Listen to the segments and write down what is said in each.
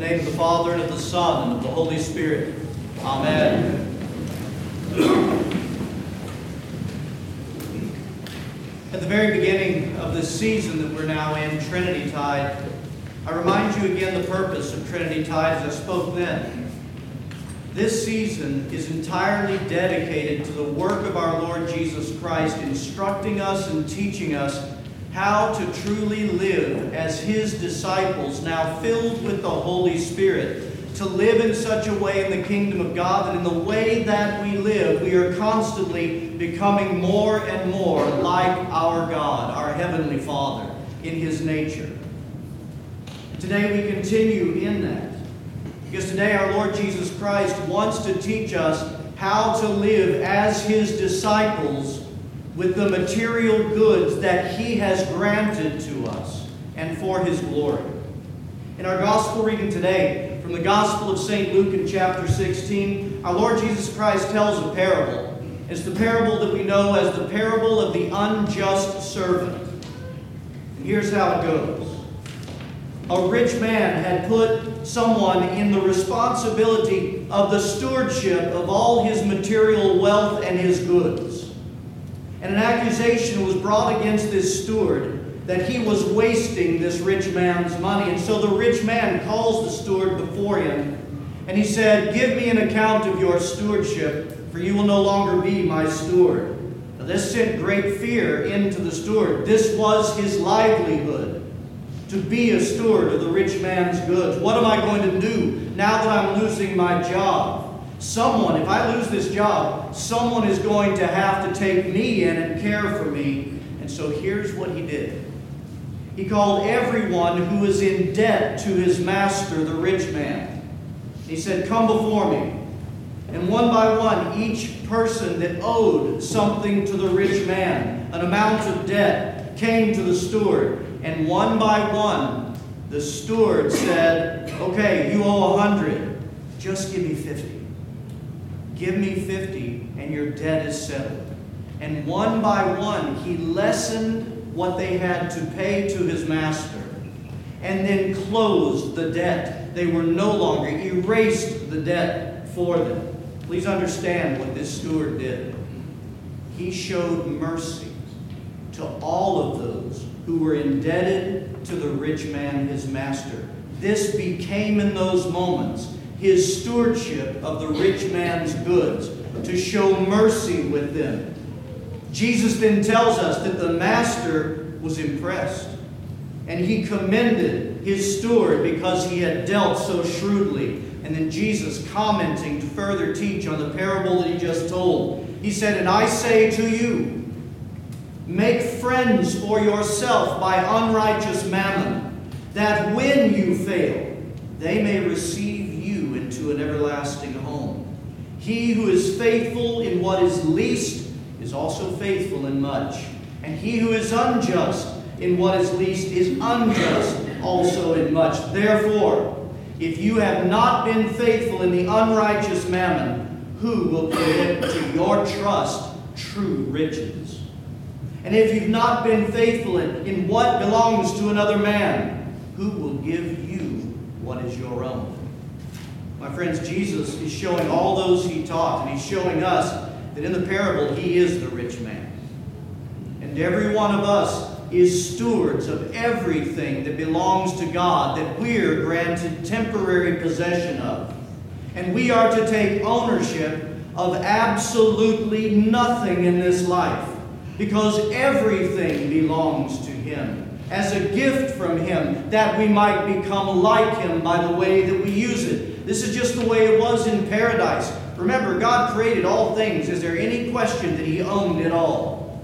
name of the Father, and of the Son, and of the Holy Spirit. Amen. At the very beginning of this season that we're now in, Trinity Tide, I remind you again the purpose of Trinity Tide as I spoke then. This season is entirely dedicated to the work of our Lord Jesus Christ, instructing us and teaching us how to truly live as His disciples, now filled with the Holy Spirit. To live in such a way in the kingdom of God that in the way that we live, we are constantly becoming more and more like our God, our Heavenly Father, in His nature. Today we continue in that. Because today our Lord Jesus Christ wants to teach us how to live as His disciples with the material goods that He has granted to us and for His glory. In our gospel reading today, from the Gospel of St. Luke in chapter 16, our Lord Jesus Christ tells a parable. It's the parable that we know as the parable of the unjust servant. And here's how it goes A rich man had put someone in the responsibility of the stewardship of all his material wealth and his goods. And an accusation was brought against this steward that he was wasting this rich man's money. And so the rich man calls the steward before him and he said, Give me an account of your stewardship, for you will no longer be my steward. Now, this sent great fear into the steward. This was his livelihood, to be a steward of the rich man's goods. What am I going to do now that I'm losing my job? Someone, if I lose this job, someone is going to have to take me in and care for me. And so here's what he did. He called everyone who was in debt to his master, the rich man. He said, Come before me. And one by one, each person that owed something to the rich man, an amount of debt, came to the steward. And one by one, the steward said, Okay, you owe a hundred. Just give me fifty. Give me fifty, and your debt is settled. And one by one, he lessened what they had to pay to his master, and then closed the debt. They were no longer, erased the debt for them. Please understand what this steward did. He showed mercy to all of those who were indebted to the rich man, his master. This became in those moments his stewardship of the rich man's goods, to show mercy with them Jesus then tells us that the master was impressed and he commended his steward because he had dealt so shrewdly. And then Jesus, commenting to further teach on the parable that he just told, he said, And I say to you, make friends for yourself by unrighteous mammon, that when you fail, they may receive into an everlasting home. He who is faithful in what is least is also faithful in much. And he who is unjust in what is least is unjust also in much. Therefore, if you have not been faithful in the unrighteous mammon, who will commit to your trust true riches? And if you've not been faithful in, in what belongs to another man, who will give you what is your own? My friends, Jesus is showing all those he taught, and he's showing us that in the parable he is the rich man. And every one of us is stewards of everything that belongs to God that we're granted temporary possession of. And we are to take ownership of absolutely nothing in this life because everything belongs to Him as a gift from Him that we might become like Him by the way that we use it. This is just the way it was in paradise. Remember, God created all things. Is there any question that He owned it all?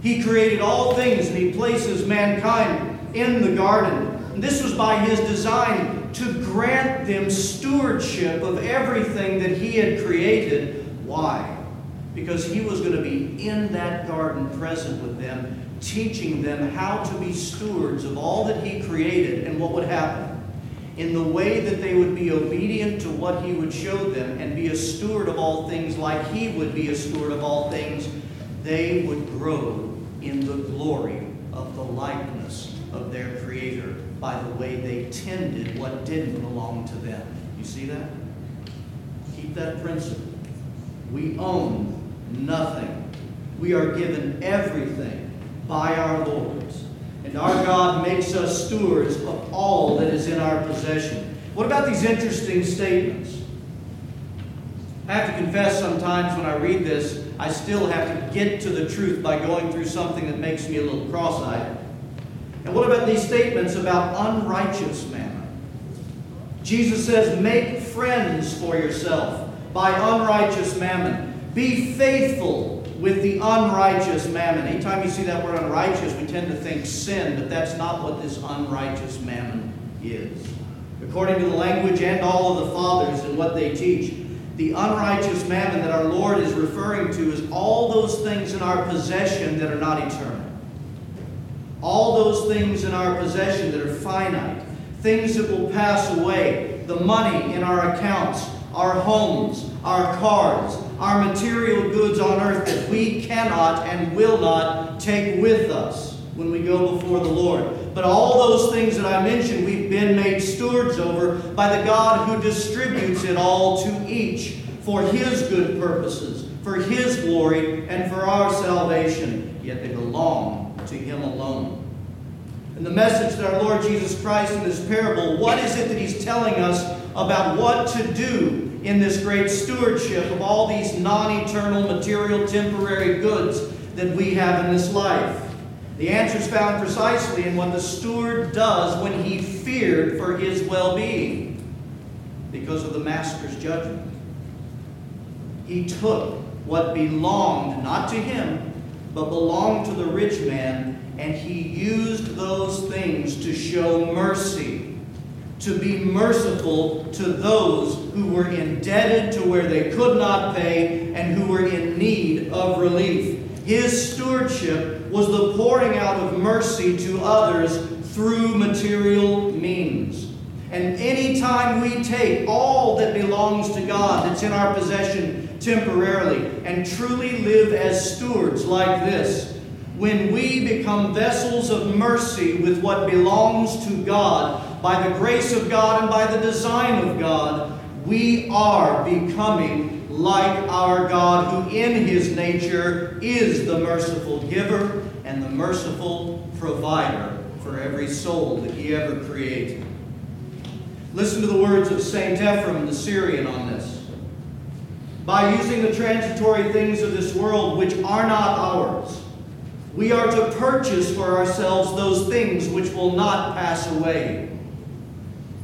He created all things and He places mankind in the garden. And this was by His design to grant them stewardship of everything that He had created. Why? Because He was going to be in that garden present with them, teaching them how to be stewards of all that He created and what would happen in the way that they would be obedient to what he would show them and be a steward of all things like he would be a steward of all things, they would grow in the glory of the likeness of their Creator, by the way they tended what didn't belong to them. You see that? Keep that principle. We own nothing. We are given everything by our Lord's. And our God makes us stewards of all that is in our possession. What about these interesting statements? I have to confess sometimes when I read this, I still have to get to the truth by going through something that makes me a little cross eyed. And what about these statements about unrighteous mammon? Jesus says, Make friends for yourself by unrighteous mammon. Be faithful with the unrighteous mammon. Anytime you see that word unrighteous, we tend to think sin, but that's not what this unrighteous mammon is. According to the language and all of the fathers and what they teach, the unrighteous mammon that our Lord is referring to is all those things in our possession that are not eternal. All those things in our possession that are finite, things that will pass away, the money in our accounts, our homes, our cars, our material goods on earth that we cannot and will not take with us when we go before the Lord. But all those things that I mentioned, we've been made stewards over by the God who distributes it all to each for His good purposes, for His glory, and for our salvation. Yet they belong to Him alone. And the message that our Lord Jesus Christ in this parable, what is it that He's telling us about what to do in this great stewardship of all these non eternal, material, temporary goods that we have in this life? The answer is found precisely in what the steward does when he feared for his well being because of the master's judgment. He took what belonged not to him, but belonged to the rich man, and he used those things to show mercy to be merciful to those who were indebted to where they could not pay and who were in need of relief. His stewardship was the pouring out of mercy to others through material means. And anytime we take all that belongs to God that's in our possession temporarily and truly live as stewards like this, when we become vessels of mercy with what belongs to God, by the grace of God and by the design of God, we are becoming like our God, who in his nature is the merciful giver and the merciful provider for every soul that he ever created. Listen to the words of St. Ephrem the Syrian on this. By using the transitory things of this world which are not ours, we are to purchase for ourselves those things which will not pass away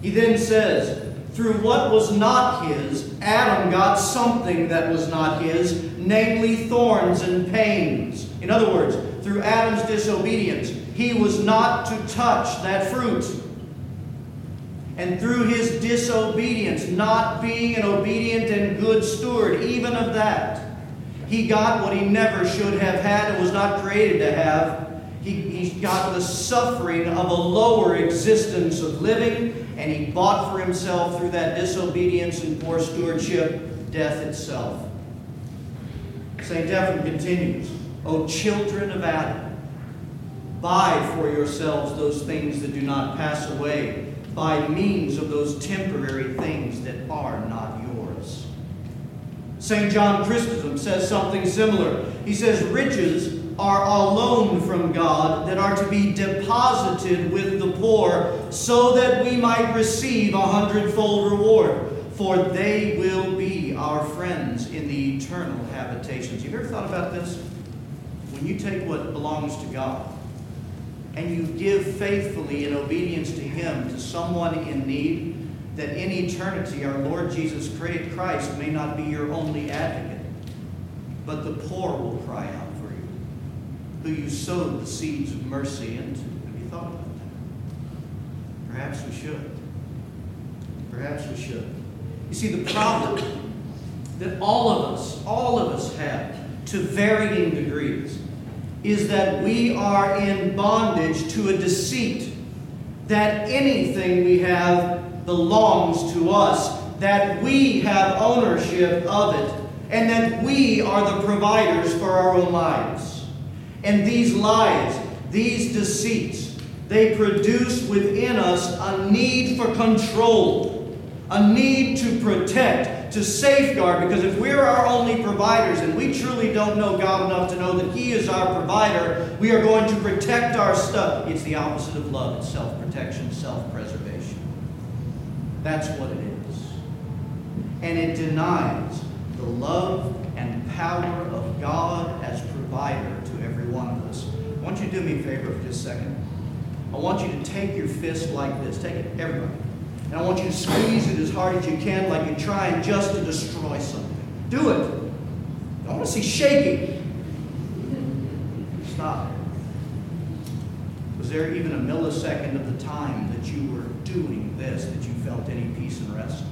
he then says, through what was not his, Adam got something that was not his, namely thorns and pains. In other words, through Adam's disobedience, he was not to touch that fruit. And through his disobedience, not being an obedient and good steward, even of that, he got what he never should have had and was not created to have. He, he got the suffering of a lower existence of living and he bought for himself through that disobedience and poor stewardship death itself. St. Ephrem continues, O children of Adam, buy for yourselves those things that do not pass away by means of those temporary things that are not yours. St. John Chrysostom says something similar. He says, Riches are a loan from God that are to be deposited with the poor so that we might receive a hundredfold reward. For they will be our friends in the eternal habitations. You ever thought about this? When you take what belongs to God and you give faithfully in obedience to Him to someone in need, that in eternity our Lord Jesus Christ may not be your only advocate, but the poor will cry out who you sowed the seeds of mercy into. Have you thought about that? Perhaps we should. Perhaps we should. You see, the problem that all of us, all of us have to varying degrees is that we are in bondage to a deceit that anything we have belongs to us, that we have ownership of it, and that we are the providers for our own lives. And these lies, these deceits, they produce within us a need for control, a need to protect, to safeguard. Because if we're our only providers and we truly don't know God enough to know that He is our provider, we are going to protect our stuff. It's the opposite of love, it's self protection, self preservation. That's what it is. And it denies the love and power of God as provider to every one of us. I want you to do me a favor for just a second. I want you to take your fist like this. Take it, everybody. And I want you to squeeze it as hard as you can, like you're trying just to destroy something. Do it. I want to see shaking. Stop. Was there even a millisecond of the time that you were doing this that you felt any peace and rest?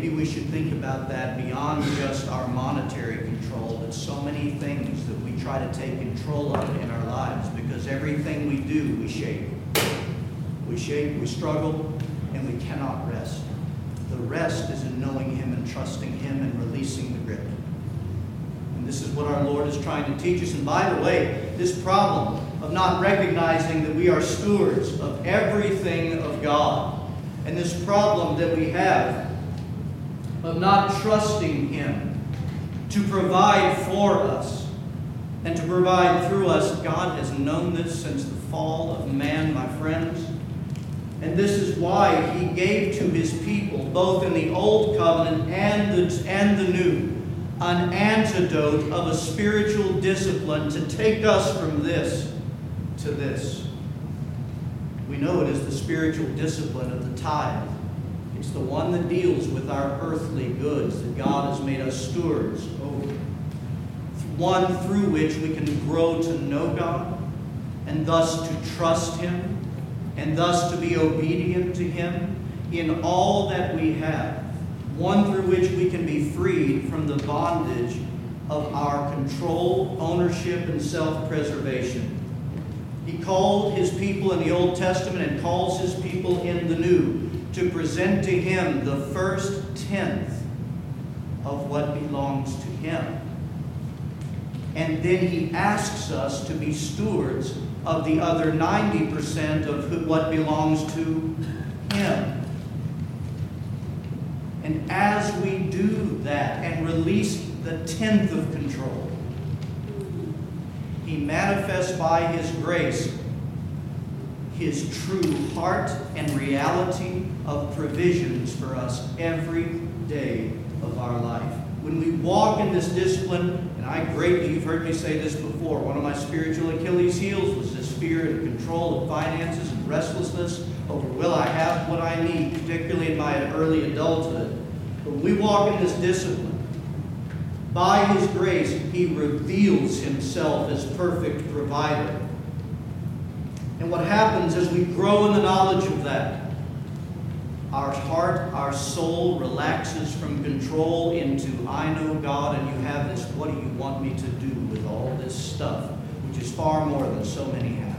Maybe we should think about that beyond just our monetary control, but so many things that we try to take control of in our lives because everything we do, we shape. We shape, we struggle, and we cannot rest. The rest is in knowing Him and trusting Him and releasing the grip. And this is what our Lord is trying to teach us. And by the way, this problem of not recognizing that we are stewards of everything of God, and this problem that we have of not trusting Him to provide for us and to provide through us. God has known this since the fall of man, my friends. And this is why He gave to His people, both in the Old Covenant and the, and the New, an antidote of a spiritual discipline to take us from this to this. We know it is the spiritual discipline of the tithe it's the one that deals with our earthly goods that God has made us stewards over. One through which we can grow to know God and thus to trust Him and thus to be obedient to Him in all that we have. One through which we can be freed from the bondage of our control, ownership, and self preservation. He called his people in the Old Testament and calls his people in the New to present to him the first tenth of what belongs to him. And then he asks us to be stewards of the other 90% of what belongs to him. And as we do that and release the tenth of control, he manifests by his grace his true heart and reality of provisions for us every day of our life. When we walk in this discipline, and I greatly, you've heard me say this before, one of my spiritual Achilles heels was this fear and control of finances and restlessness over will I have what I need, particularly in my early adulthood. But when we walk in this discipline, by His grace, He reveals Himself as perfect provider. And what happens as we grow in the knowledge of that, our heart, our soul relaxes from control into, I know God and you have this. What do you want me to do with all this stuff, which is far more than so many have?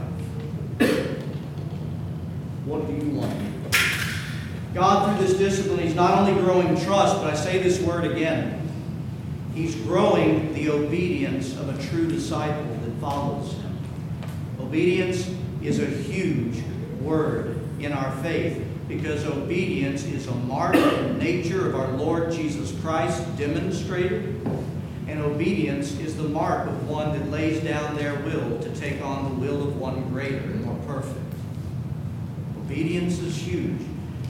what do you want? God, through this discipline, He's not only growing trust, but I say this word again. He's growing the obedience of a true disciple that follows Him. Obedience is a huge word in our faith because obedience is a mark of the nature of our Lord Jesus Christ demonstrated. And obedience is the mark of one that lays down their will to take on the will of one greater and more perfect. Obedience is huge.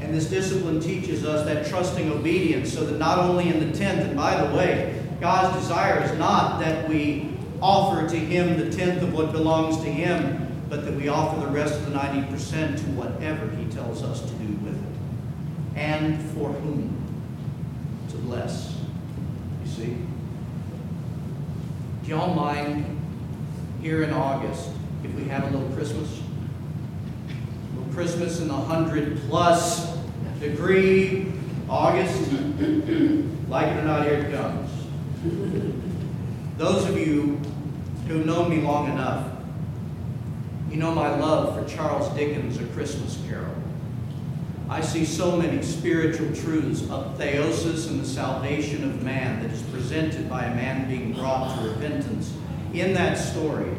And this discipline teaches us that trusting obedience so that not only in the tenth, and by the way, God's desire is not that we offer to Him the tenth of what belongs to Him, but that we offer the rest of the 90% to whatever He tells us to do with it. And for whom? To bless. You see? Do y'all mind here in August if we have a little Christmas? A little Christmas in the 100 plus degree August? like it or not, here it comes. Those of you who've known me long enough you know my love for Charles Dickens' A Christmas Carol. I see so many spiritual truths of theosis and the salvation of man that is presented by a man being brought to repentance in that story.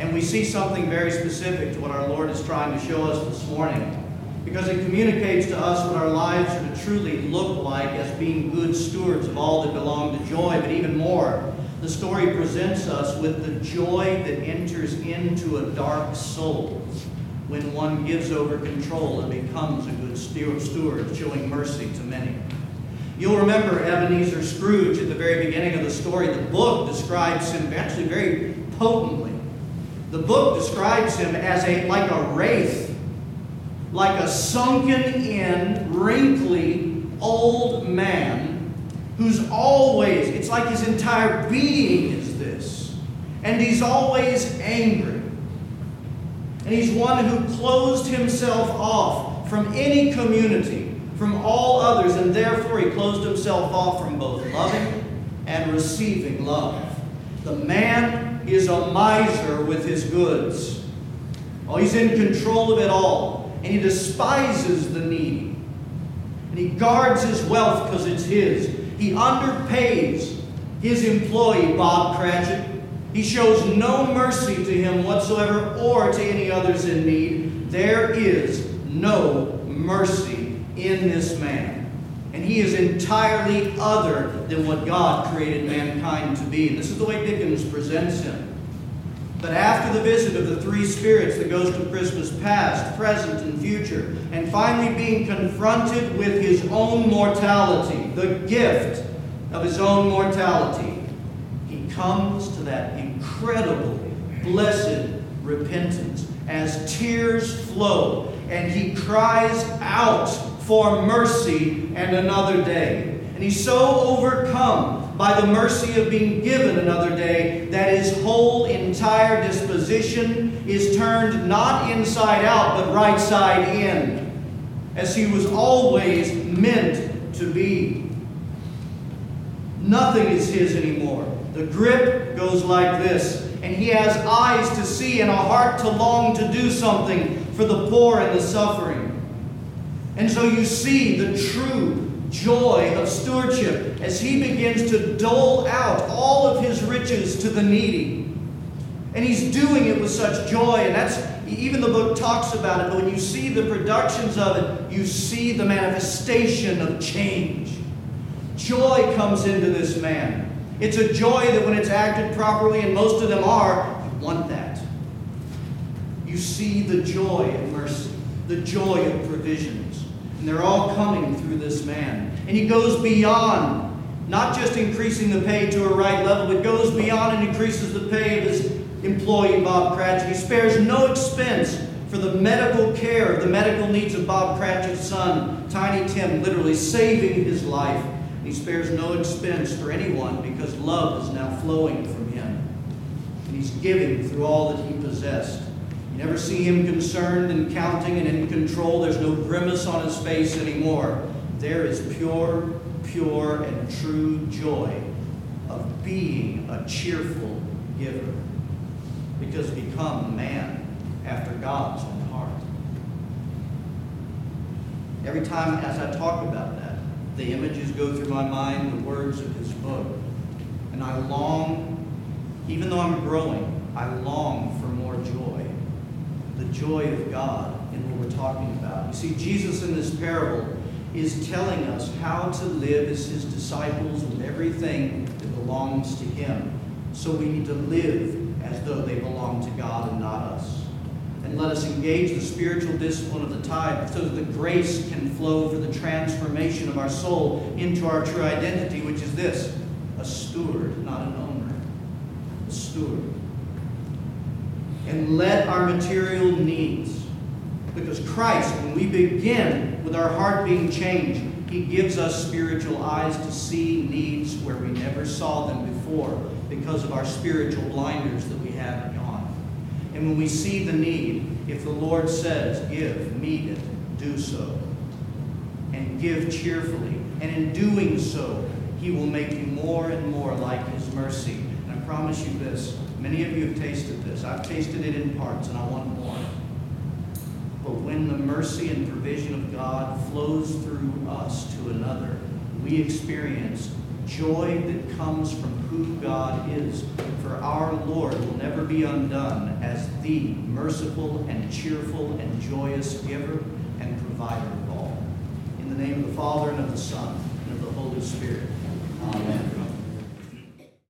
And we see something very specific to what our Lord is trying to show us this morning because it communicates to us what our lives to truly look like as being good stewards of all that belong to joy. But even more, the story presents us with the joy that enters into a dark soul when one gives over control and becomes a good steward, showing mercy to many. You'll remember Ebenezer Scrooge at the very beginning of the story. The book describes him actually very potently. The book describes him as a like a wraith, like a sunken in, wrinkly old man who's always, it's like his entire being is this. And he's always angry. And he's one who closed himself off from any community, from all others, and therefore he closed himself off from both loving and receiving love. The man is a miser with his goods. Oh, he's in control of it all, and he despises the needy. And he guards his wealth because it's his. He underpays his employee, Bob Cratchit, he shows no mercy to him whatsoever or to any others in need. There is no mercy in this man. And he is entirely other than what God created mankind to be. And This is the way Dickens presents him. But after the visit of the three spirits that goes to Christmas past, present, and future, and finally being confronted with his own mortality, the gift of his own mortality, he comes to that incredible, blessed repentance as tears flow and he cries out for mercy and another day. And he's so overcome by the mercy of being given another day that his whole entire disposition is turned not inside out but right side in, as he was always meant to be. Nothing is his anymore. The grip goes like this, and he has eyes to see and a heart to long to do something for the poor and the suffering. And so you see the true joy of stewardship as he begins to dole out all of his riches to the needy. And he's doing it with such joy, and that's even the book talks about it, but when you see the productions of it, you see the manifestation of change. Joy comes into this man. It's a joy that when it's acted properly, and most of them are, you want that. You see the joy of mercy, the joy of provisions. And they're all coming through this man. And he goes beyond, not just increasing the pay to a right level, but goes beyond and increases the pay of his employee, Bob Cratchit. He spares no expense for the medical care of the medical needs of Bob Cratchit's son, Tiny Tim, literally saving his life he spares no expense for anyone because love is now flowing from him. And he's giving through all that he possessed. Never see him concerned and counting and in control. There's no grimace on his face anymore. There is pure, pure, and true joy of being a cheerful giver because become man after God's own heart. Every time as I talk about that, the images go through my mind, the words of his book. And I long, even though I'm growing, I long. The joy of God in what we're talking about. You see, Jesus in this parable is telling us how to live as his disciples with everything that belongs to him. So we need to live as though they belong to God and not us and let us engage the spiritual discipline of the tithe so that the grace can flow for the transformation of our soul into our true identity, which is this a steward, not an owner. A steward. And let our material needs, because Christ, when we begin with our heart being changed, He gives us spiritual eyes to see needs where we never saw them before because of our spiritual blinders that we have on. and when we see the need, if the Lord says, give, meet it, do so. And give cheerfully. And in doing so, he will make you more and more like his mercy. I promise you this, many of you have tasted this. I've tasted it in parts, and I want more. But when the mercy and provision of God flows through us to another, we experience joy that comes from who God is. For our Lord will never be undone as the merciful and cheerful and joyous giver and provider of all. In the name of the Father, and of the Son, and of the Holy Spirit. Amen.